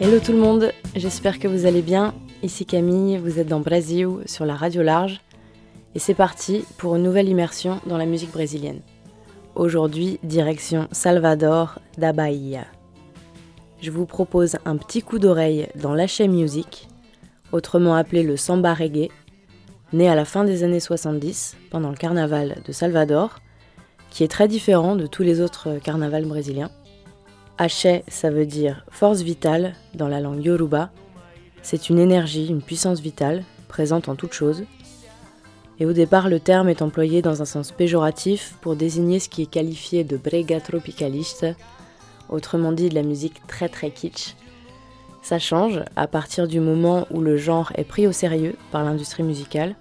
Hello tout le monde, j'espère que vous allez bien. Ici Camille, vous êtes dans Brasil sur la radio large et c'est parti pour une nouvelle immersion dans la musique brésilienne. Aujourd'hui, direction Salvador da Bahia. Je vous propose un petit coup d'oreille dans l'Aché Music, autrement appelé le samba reggae, né à la fin des années 70 pendant le carnaval de Salvador, qui est très différent de tous les autres carnavals brésiliens. Haché, ça veut dire force vitale dans la langue yoruba. C'est une énergie, une puissance vitale, présente en toute chose. Et au départ, le terme est employé dans un sens péjoratif pour désigner ce qui est qualifié de brega tropicaliste, autrement dit de la musique très très kitsch. Ça change à partir du moment où le genre est pris au sérieux par l'industrie musicale.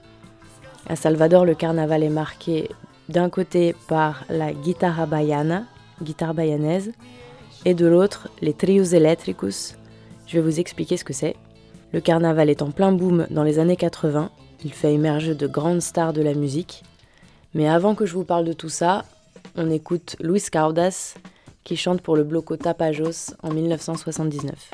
À Salvador, le carnaval est marqué d'un côté par la guitarra baiana, guitare bayanaise, et de l'autre les trios electricus. Je vais vous expliquer ce que c'est. Le carnaval est en plein boom dans les années 80, il fait émerger de grandes stars de la musique. Mais avant que je vous parle de tout ça, on écoute Luis Caudas qui chante pour le Bloco Tapajos en 1979.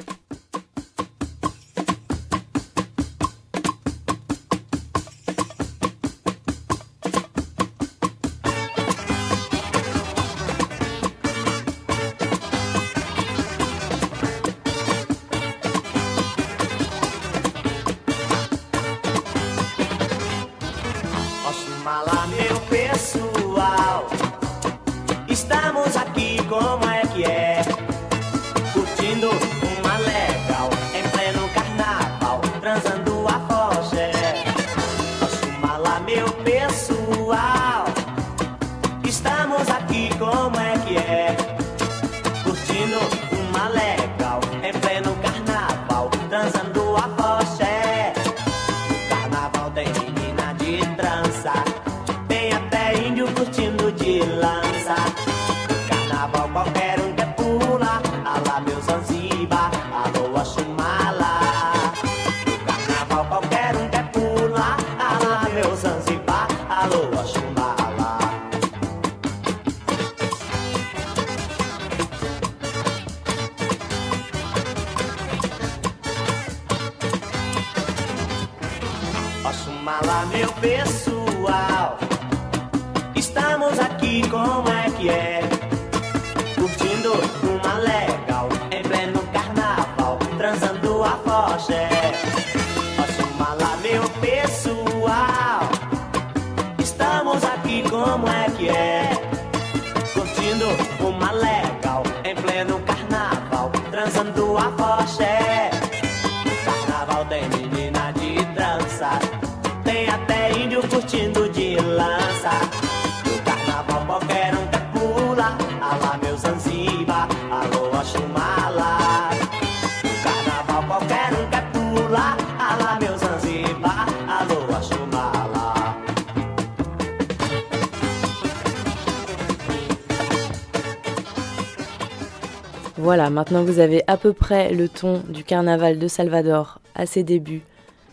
Voilà, maintenant vous avez à peu près le ton du carnaval de Salvador à ses débuts,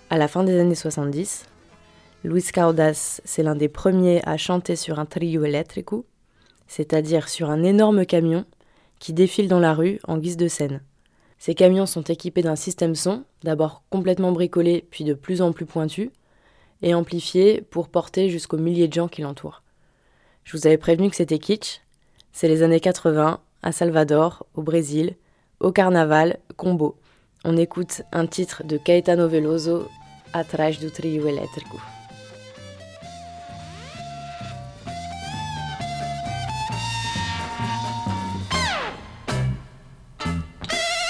à la fin des années 70. Luis Caudas, c'est l'un des premiers à chanter sur un trio eléctrico, c'est-à-dire sur un énorme camion qui défile dans la rue en guise de scène. Ces camions sont équipés d'un système son, d'abord complètement bricolé puis de plus en plus pointu, et amplifié pour porter jusqu'aux milliers de gens qui l'entourent. Je vous avais prévenu que c'était kitsch, c'est les années 80, à Salvador, au Brésil, au carnaval, combo. On écoute un titre de Caetano Veloso, Atrás do Trio Elétrico.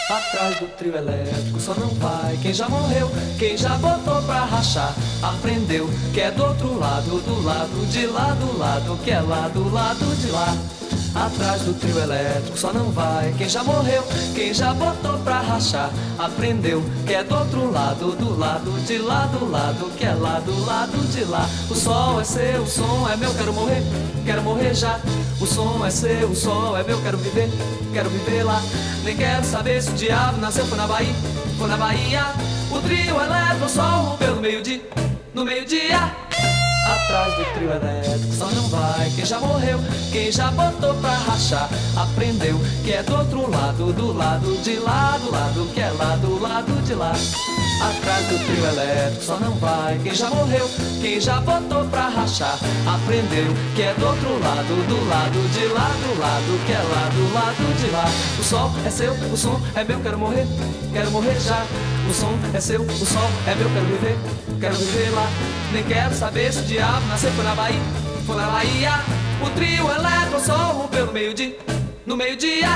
Atrás do trio elétrico só não vai quem já morreu, quem já botou pra rachar. Aprendeu que é do outro lado, do lado de lá, do lado que é lá, do lado de lá. Atrás do trio elétrico só não vai quem já morreu, quem já botou pra rachar. Aprendeu que é do outro lado, do lado de lá, do lado que é lá, do lado de lá. O sol é seu, o som é meu, quero morrer, quero morrer já. O som é seu, o sol é meu, quero viver, quero viver lá. Nem quero saber se o diabo nasceu foi na Bahia, foi na Bahia. O trio elétrico sol rompeu no meio-dia, no meio-dia. Atrás do trio elétrico só não vai quem já morreu, quem já botou pra rachar, aprendeu que é do outro lado, do lado de lá, do lado que é lá, do lado de lá. Atrás do trio elétrico só não vai quem já morreu, quem já botou pra rachar, aprendeu que é do outro lado, do lado de lá, do lado que é lá, do lado de lá. O sol é seu, o som é meu, quero morrer, quero morrer já. O som é seu, o sol é meu, quero viver, quero viver lá. Nem quero saber se o diabo nasceu foi na Bahia, foi na Bahia. O trio elétrico só rompeu no meio-dia, no meio-dia.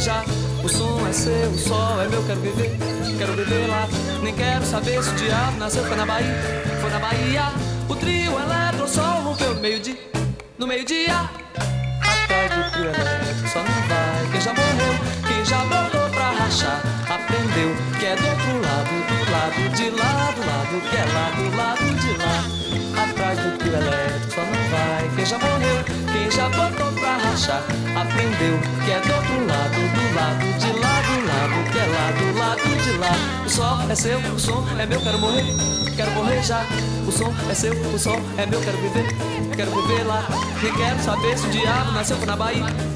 Já. O som é seu, o sol é meu, quero viver, quero viver lá. Nem quero saber se o diabo nasceu, foi na Bahia, foi na Bahia. O trio elétrico, o sol rompeu no meio-dia, no meio-dia. Atrás do trio elétrico, só não vai quem já morreu, já morreu pra rachar. Aprendeu que é do outro lado, do lado de lá, do lado que é lá, do lado de lá. Atrás do elétrico, só não vai quem já morreu, quem já botou pra rachar. Aprendeu que é do outro lado, do lado de lá, do lado que é lá, do lado de lá. O sol é seu, o som é meu, quero morrer, quero morrer já. O som é seu, o sol é meu, quero viver, quero viver lá. Nem quero saber se o diabo nasceu na Bahia.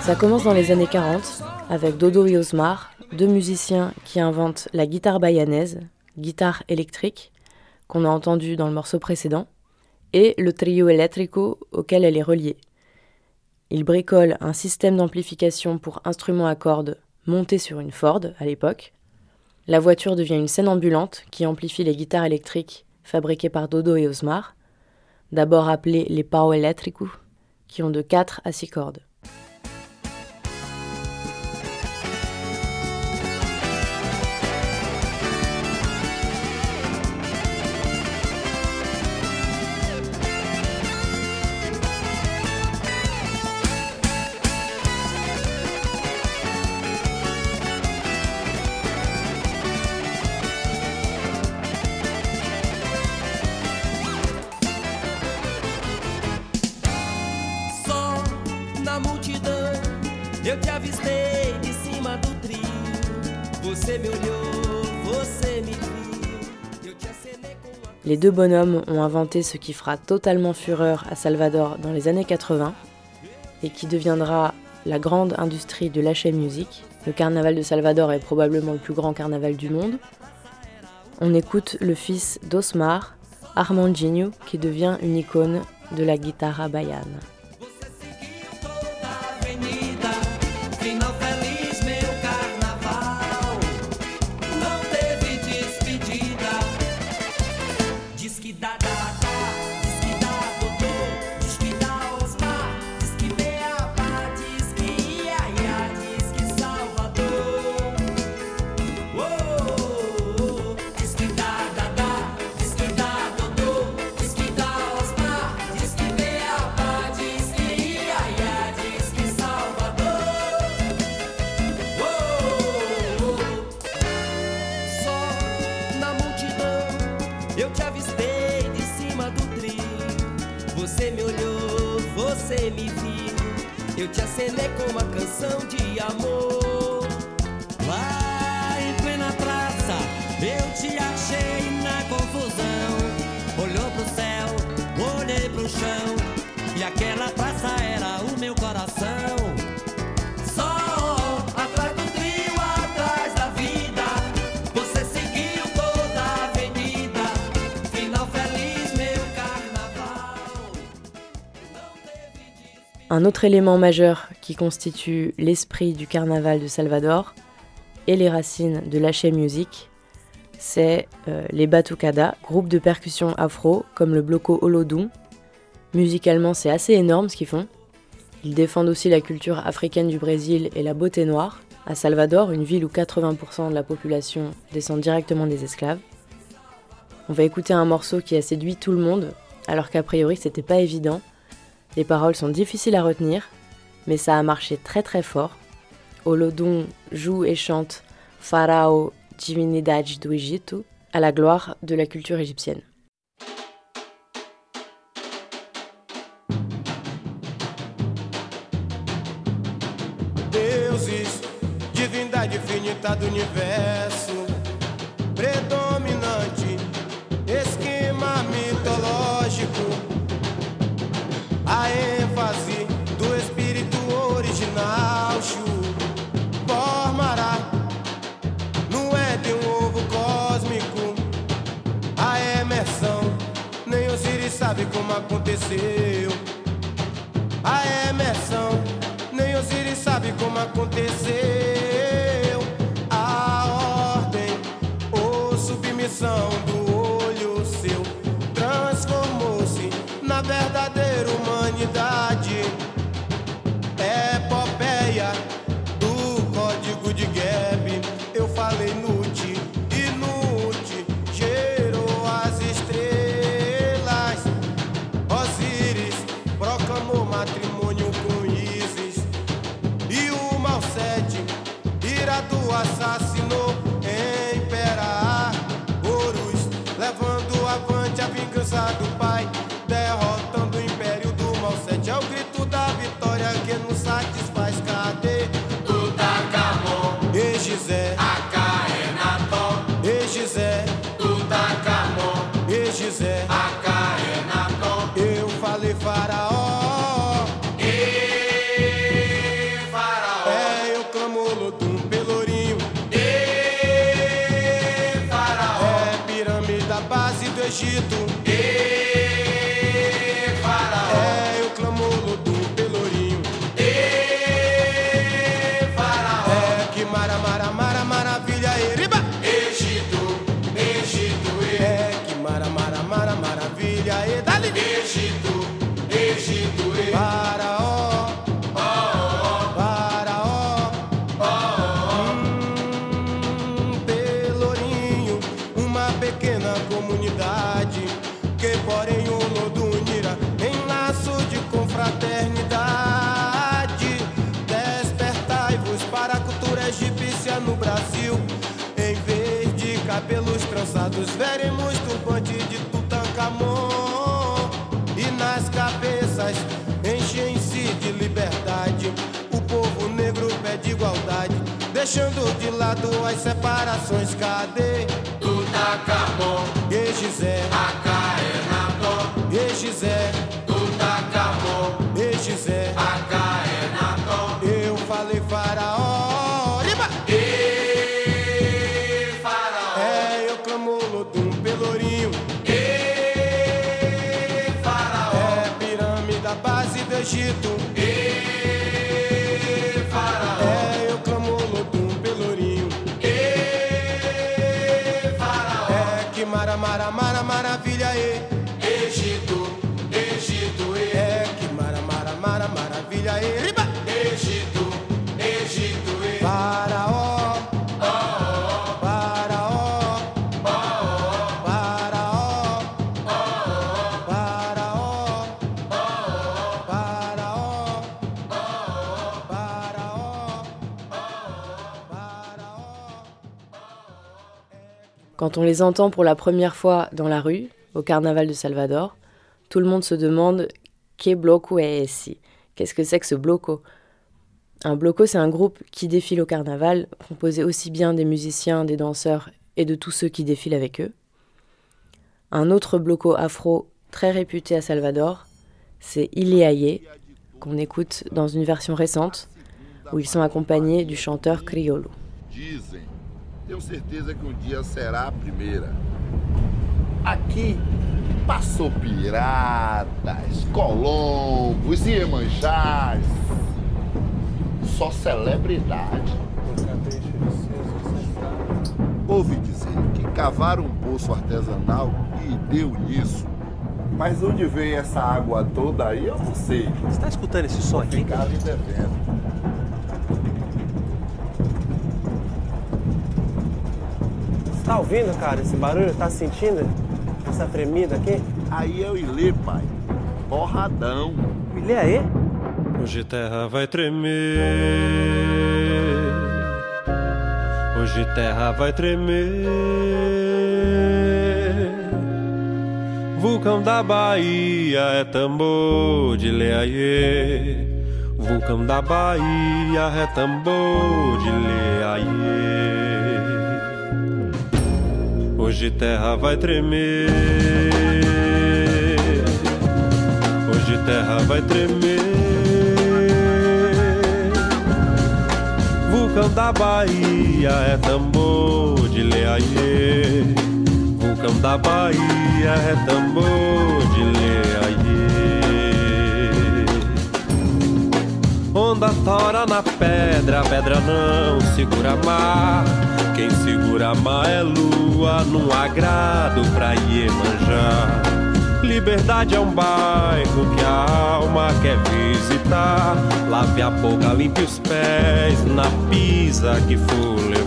Ça commence dans les années 40 avec Dodo et Osmar, deux musiciens qui inventent la guitare bayanaise, guitare électrique, qu'on a entendu dans le morceau précédent, et le trio eléctrico auquel elle est reliée. Ils bricolent un système d'amplification pour instruments à cordes monté sur une Ford à l'époque. La voiture devient une scène ambulante qui amplifie les guitares électriques fabriquées par Dodo et Osmar, d'abord appelées les Pau Elétrico, qui ont de 4 à 6 cordes. Les deux bonhommes ont inventé ce qui fera totalement fureur à Salvador dans les années 80 et qui deviendra la grande industrie de l'achat musique. Le carnaval de Salvador est probablement le plus grand carnaval du monde. On écoute le fils d'Osmar, Armandinho, qui devient une icône de la guitare bayane. Un autre élément majeur qui constitue l'esprit du carnaval de Salvador et les racines de l'Haché Music, c'est euh, les batucadas, groupe de percussion afro comme le bloco Olodum. Musicalement, c'est assez énorme ce qu'ils font. Ils défendent aussi la culture africaine du Brésil et la beauté noire. À Salvador, une ville où 80% de la population descend directement des esclaves. On va écouter un morceau qui a séduit tout le monde, alors qu'a priori c'était pas évident. Les paroles sont difficiles à retenir, mais ça a marché très très fort. Olodum joue et chante Pharaon Divinidade do Egito à la gloire de la culture égyptienne. Aconteceu. A emersão, nem Osiris sabe como aconteceu. A ordem ou submissão do olho seu transformou-se na verdadeira humanidade. do Pai. Cabeças enchem-se de liberdade. O povo negro pede igualdade, deixando de lado as separações. Cadê? Tutankhamon, Egizé, Acaenaton, Egizé, Egito. E faraó. É, eu clamo Lodum Pelourinho. E faraó. É, que mara, mara, mara, maravilha, e Egito, Egito, e É, que mara, mara, mara, maravilha, e riba! Egito, Egito, Quand on les entend pour la première fois dans la rue, au carnaval de Salvador, tout le monde se demande Que bloco es esse? Qu'est-ce que c'est que ce bloco? Un bloco, c'est un groupe qui défile au carnaval, composé aussi bien des musiciens, des danseurs et de tous ceux qui défilent avec eux. Un autre bloco afro très réputé à Salvador, c'est Iliaye, qu'on écoute dans une version récente, où ils sont accompagnés du chanteur criollo. Tenho certeza que um dia será a primeira. Aqui passou piratas, colombos, iemanjás. Só celebridade. Ouvi dizer que cavaram um poço artesanal e deu nisso. Mas onde veio essa água toda aí, eu não sei. Você tá escutando esse som aqui? Ficar devendo. Tá ouvindo, cara, esse barulho? Tá sentindo essa tremida aqui? Aí é o Ilê, pai. Borradão. Me lê aí. Hoje terra vai tremer. Hoje terra vai tremer. Vulcão da Bahia é tambor de leaiê. Vulcão da Bahia é tambor de leaiê. Hoje terra vai tremer. Hoje terra vai tremer. vulcão da Bahia é tambor de leaiê. Vulcão da Bahia é tambor de leaiê. Onda tora na pedra, a pedra não segura mar. Quem segura mar é lua, num agrado pra Iemanjá. Liberdade é um bairro que a alma quer visitar. Lave a boca, limpe os pés na pisa que for levar.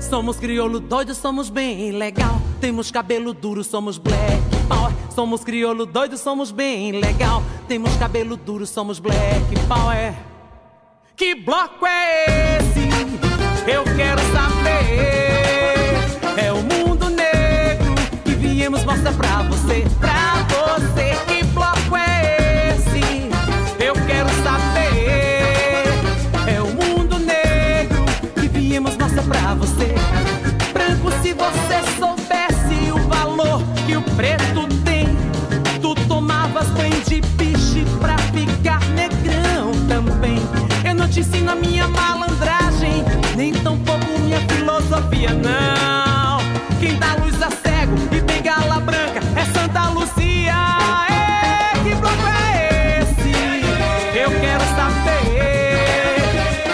Somos crioulo doido, somos bem legal. Temos cabelo duro, somos black power. Somos crioulo doido, somos bem legal. Temos cabelo duro, somos black power. Que bloco é esse? Eu quero saber. É o mundo viemos mostrar pra você, pra você que bloco é esse? Eu quero saber. É o mundo negro que viemos mostrar pra você. Branco, se você soubesse o valor que o preto tem, tu tomavas banho de piche pra ficar negrão também. Eu não te ensino a minha filosofia, não. Quem dá luz a cego e bengala branca é Santa Lucia. Que bloco é esse? Eu quero saber.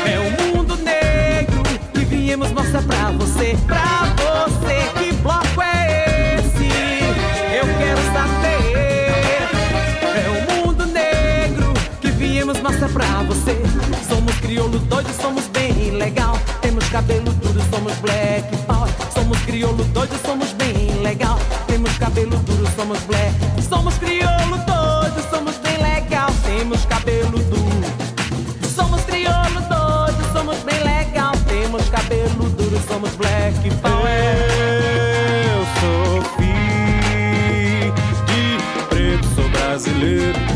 É o mundo negro que viemos mostrar pra você, pra você. Que bloco é esse? Eu quero saber. É o mundo negro que viemos mostrar pra você. Somos crioulos doidos, somos bem legal. Somos black power. Somos crioulo doido, somos bem legal. Temos cabelo duro, somos black. Somos crioulo doido, somos bem legal. Temos cabelo duro. Somos crioulo doido, somos bem legal. Temos cabelo duro, somos black power. Eu sou filho de preto, sou brasileiro.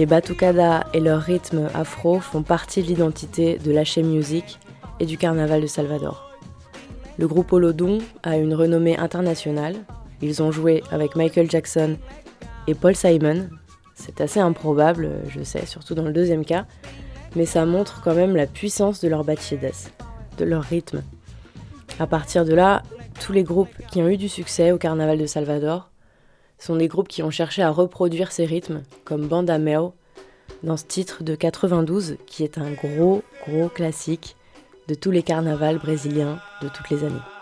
Les batucadas et leur rythme afro font partie de l'identité de l'Haché Music et du carnaval de Salvador. Le groupe Olodon a une renommée internationale. Ils ont joué avec Michael Jackson et Paul Simon, c'est assez improbable, je sais, surtout dans le deuxième cas, mais ça montre quand même la puissance de leur bachedes, de leur rythme. À partir de là, tous les groupes qui ont eu du succès au Carnaval de Salvador sont des groupes qui ont cherché à reproduire ces rythmes, comme Banda Meo, dans ce titre de 92, qui est un gros, gros classique de tous les carnavals brésiliens de toutes les années.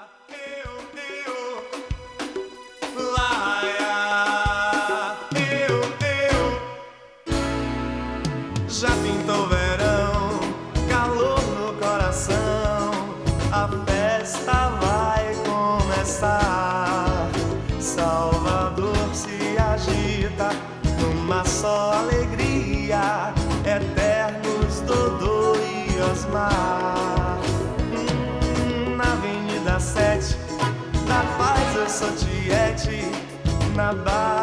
my body.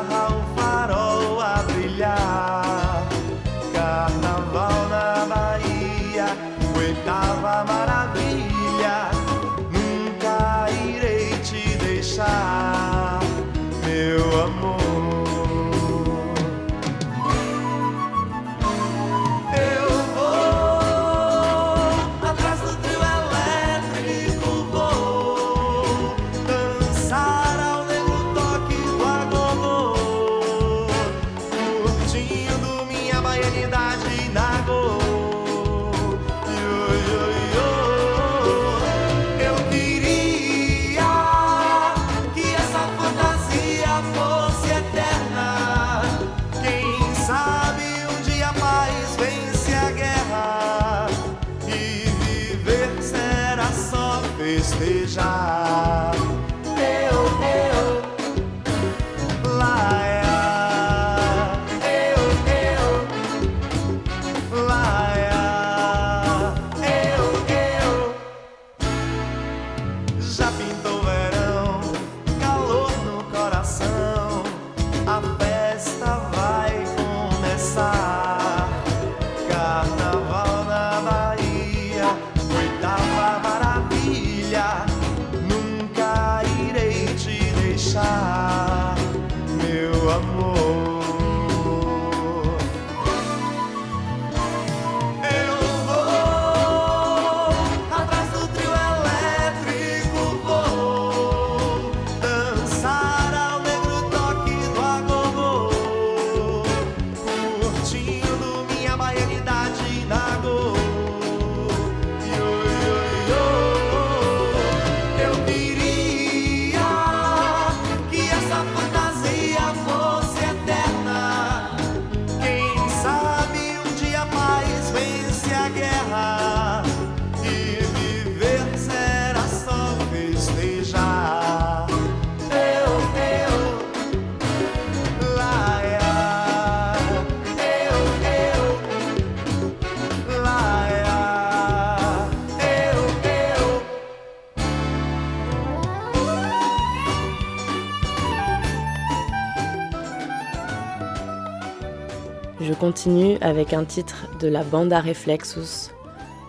On continue avec un titre de la banda Reflexus,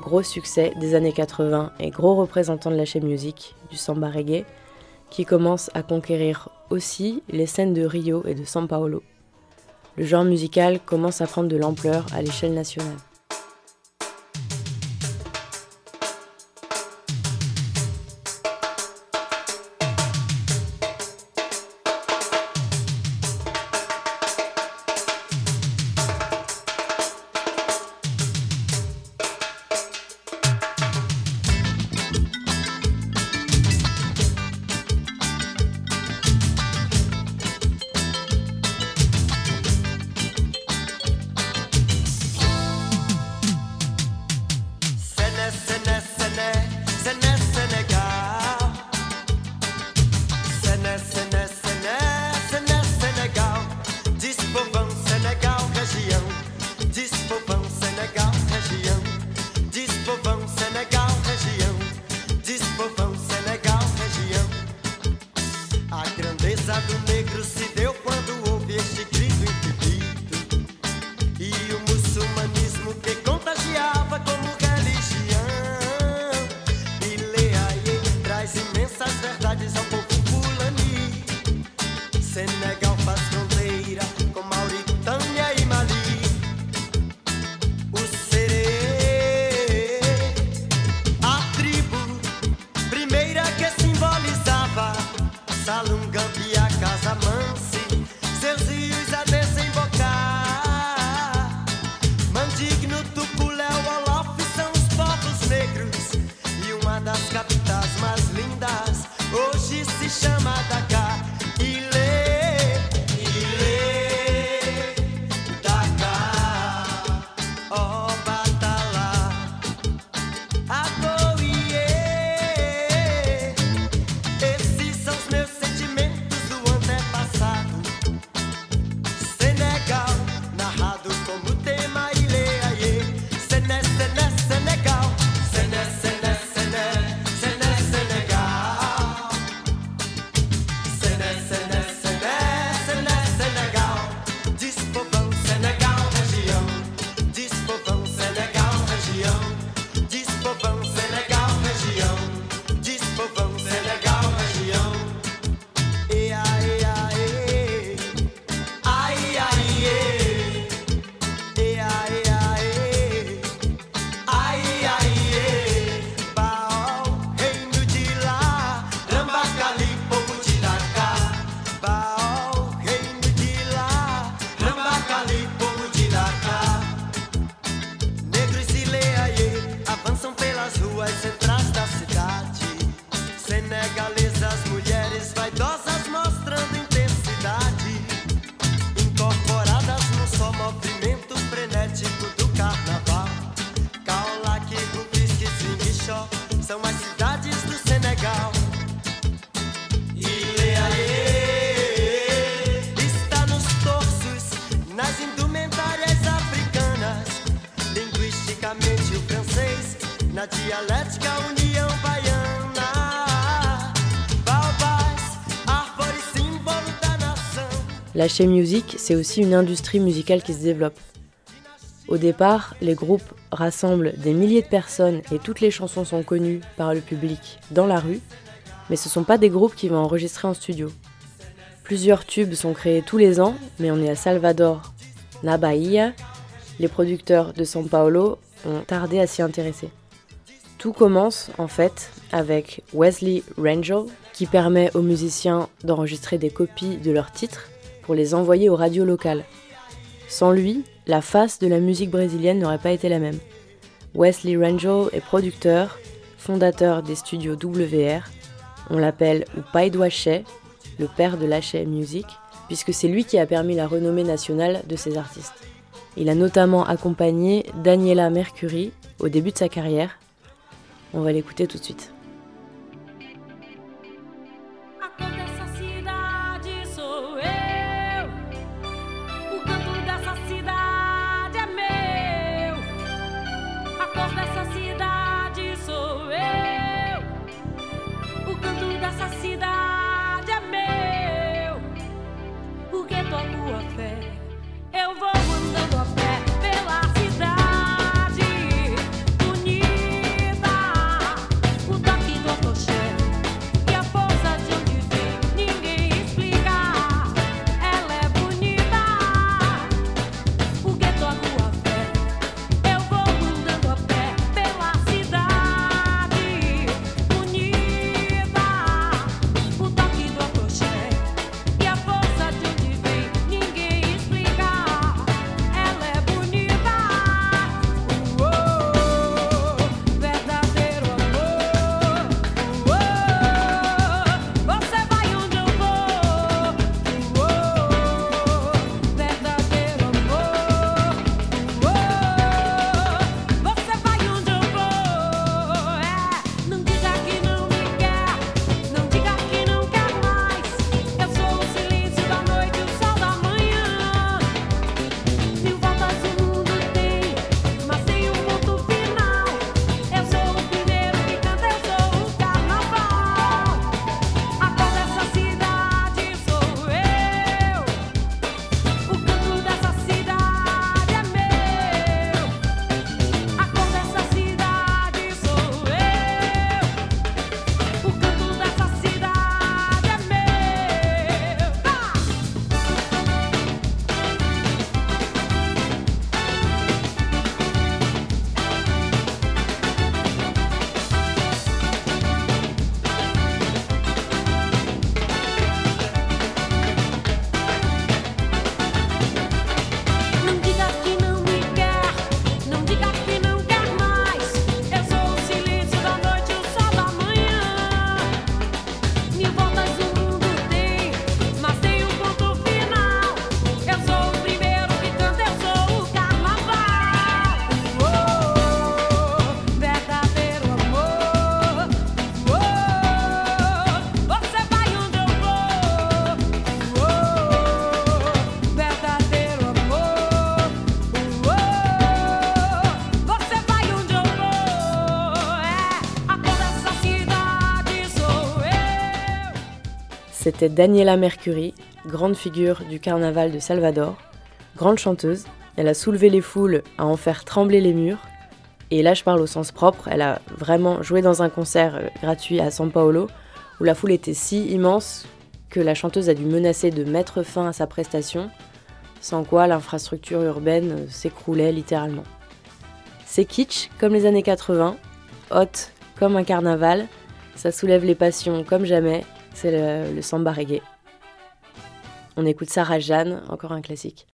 gros succès des années 80 et gros représentant de la chaîne musique du samba reggae, qui commence à conquérir aussi les scènes de Rio et de São Paulo. Le genre musical commence à prendre de l'ampleur à l'échelle nationale. La Chez Music, c'est aussi une industrie musicale qui se développe. Au départ, les groupes rassemblent des milliers de personnes et toutes les chansons sont connues par le public dans la rue, mais ce ne sont pas des groupes qui vont enregistrer en studio. Plusieurs tubes sont créés tous les ans, mais on est à Salvador, na Bahia. Les producteurs de São Paulo ont tardé à s'y intéresser. Tout commence en fait avec Wesley Rangel, qui permet aux musiciens d'enregistrer des copies de leurs titres pour les envoyer aux radios locales. Sans lui, la face de la musique brésilienne n'aurait pas été la même. Wesley Rangel est producteur, fondateur des studios WR. On l'appelle ou Pai le père de l'Axé Music, puisque c'est lui qui a permis la renommée nationale de ces artistes. Il a notamment accompagné Daniela Mercury au début de sa carrière. On va l'écouter tout de suite. C'était Daniela Mercury, grande figure du carnaval de Salvador, grande chanteuse. Elle a soulevé les foules à en faire trembler les murs. Et là, je parle au sens propre. Elle a vraiment joué dans un concert euh, gratuit à São Paulo où la foule était si immense que la chanteuse a dû menacer de mettre fin à sa prestation, sans quoi l'infrastructure urbaine euh, s'écroulait littéralement. C'est kitsch comme les années 80, hot comme un carnaval, ça soulève les passions comme jamais, c'est le, samba reggae. On écoute Sarah Jeanne, encore un classique.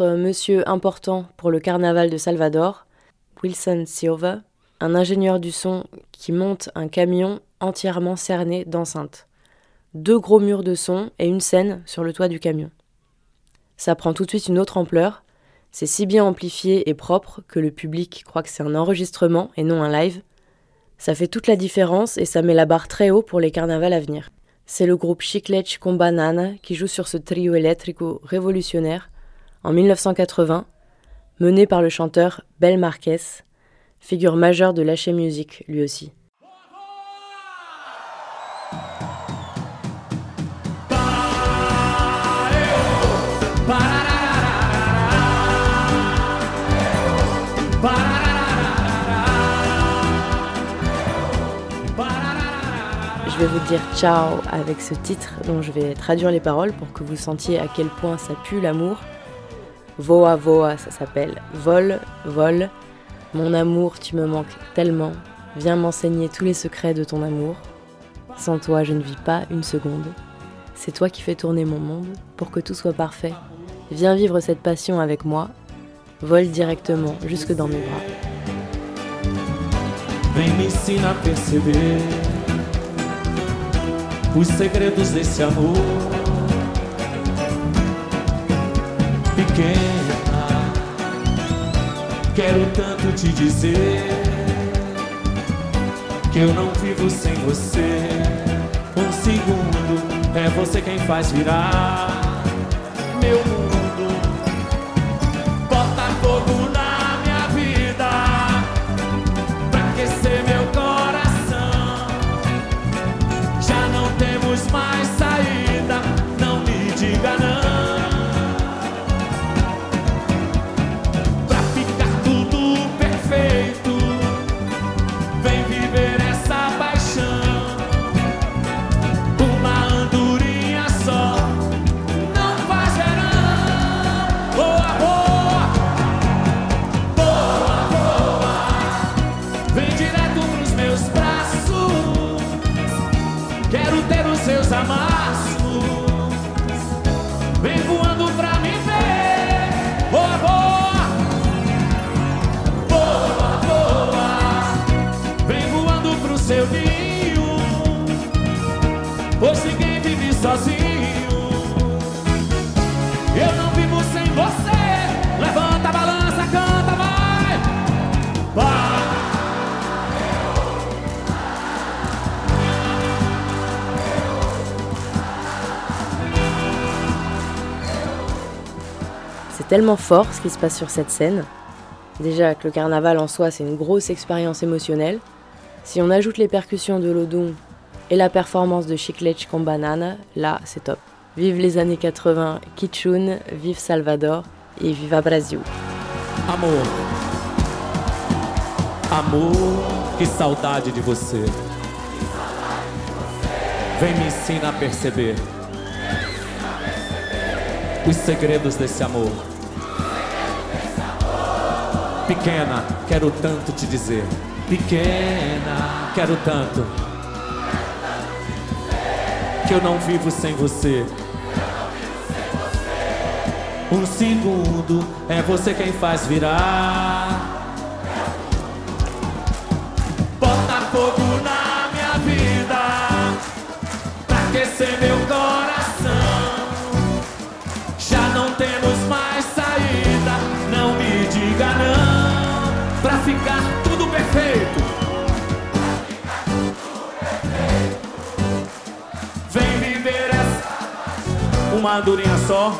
Euh, monsieur important pour le carnaval de Salvador, Wilson Silva, un ingénieur du son qui monte un camion entièrement cerné d'enceintes. Deux gros murs de son et une scène sur le toit du camion. Ça prend tout de suite une autre ampleur. C'est si bien amplifié et propre que le public croit que c'est un enregistrement et non un live. Ça fait toute la différence et ça met la barre très haut pour les carnavals à venir. C'est le groupe Chiclete con Banana qui joue sur ce trio électrico révolutionnaire en 1980, mené par le chanteur Bel Marquez, figure majeure de lâcher musique lui aussi. Je vais vous dire ciao avec ce titre dont je vais traduire les paroles pour que vous sentiez à quel point ça pue l'amour. Voa Voa, ça s'appelle. Vol, vol. Mon amour, tu me manques tellement. Viens m'enseigner tous les secrets de ton amour. Sans toi, je ne vis pas une seconde. C'est toi qui fais tourner mon monde pour que tout soit parfait. Viens vivre cette passion avec moi. Vole directement jusque dans mes bras. Pequena, quero tanto te dizer que eu não vivo sem você. Um segundo é você quem faz virar meu mundo. Bota fogo na minha vida pra aquecer meu coração. Já não temos mais saída, Tellement fort ce qui se passe sur cette scène. Déjà que le carnaval en soi, c'est une grosse expérience émotionnelle. Si on ajoute les percussions de l'Odon et la performance de Chiclete con Banana, là, c'est top. Vive les années 80, Kitschun, vive Salvador et viva Brasil. Amor. Amor, que saudade de você. Vem me ensina a perceber os segredos desse amor. Pequena, quero tanto te dizer. Pequena, quero tanto. Que eu não vivo sem você. Um segundo é você quem faz virar. Bota Uma andorinha só.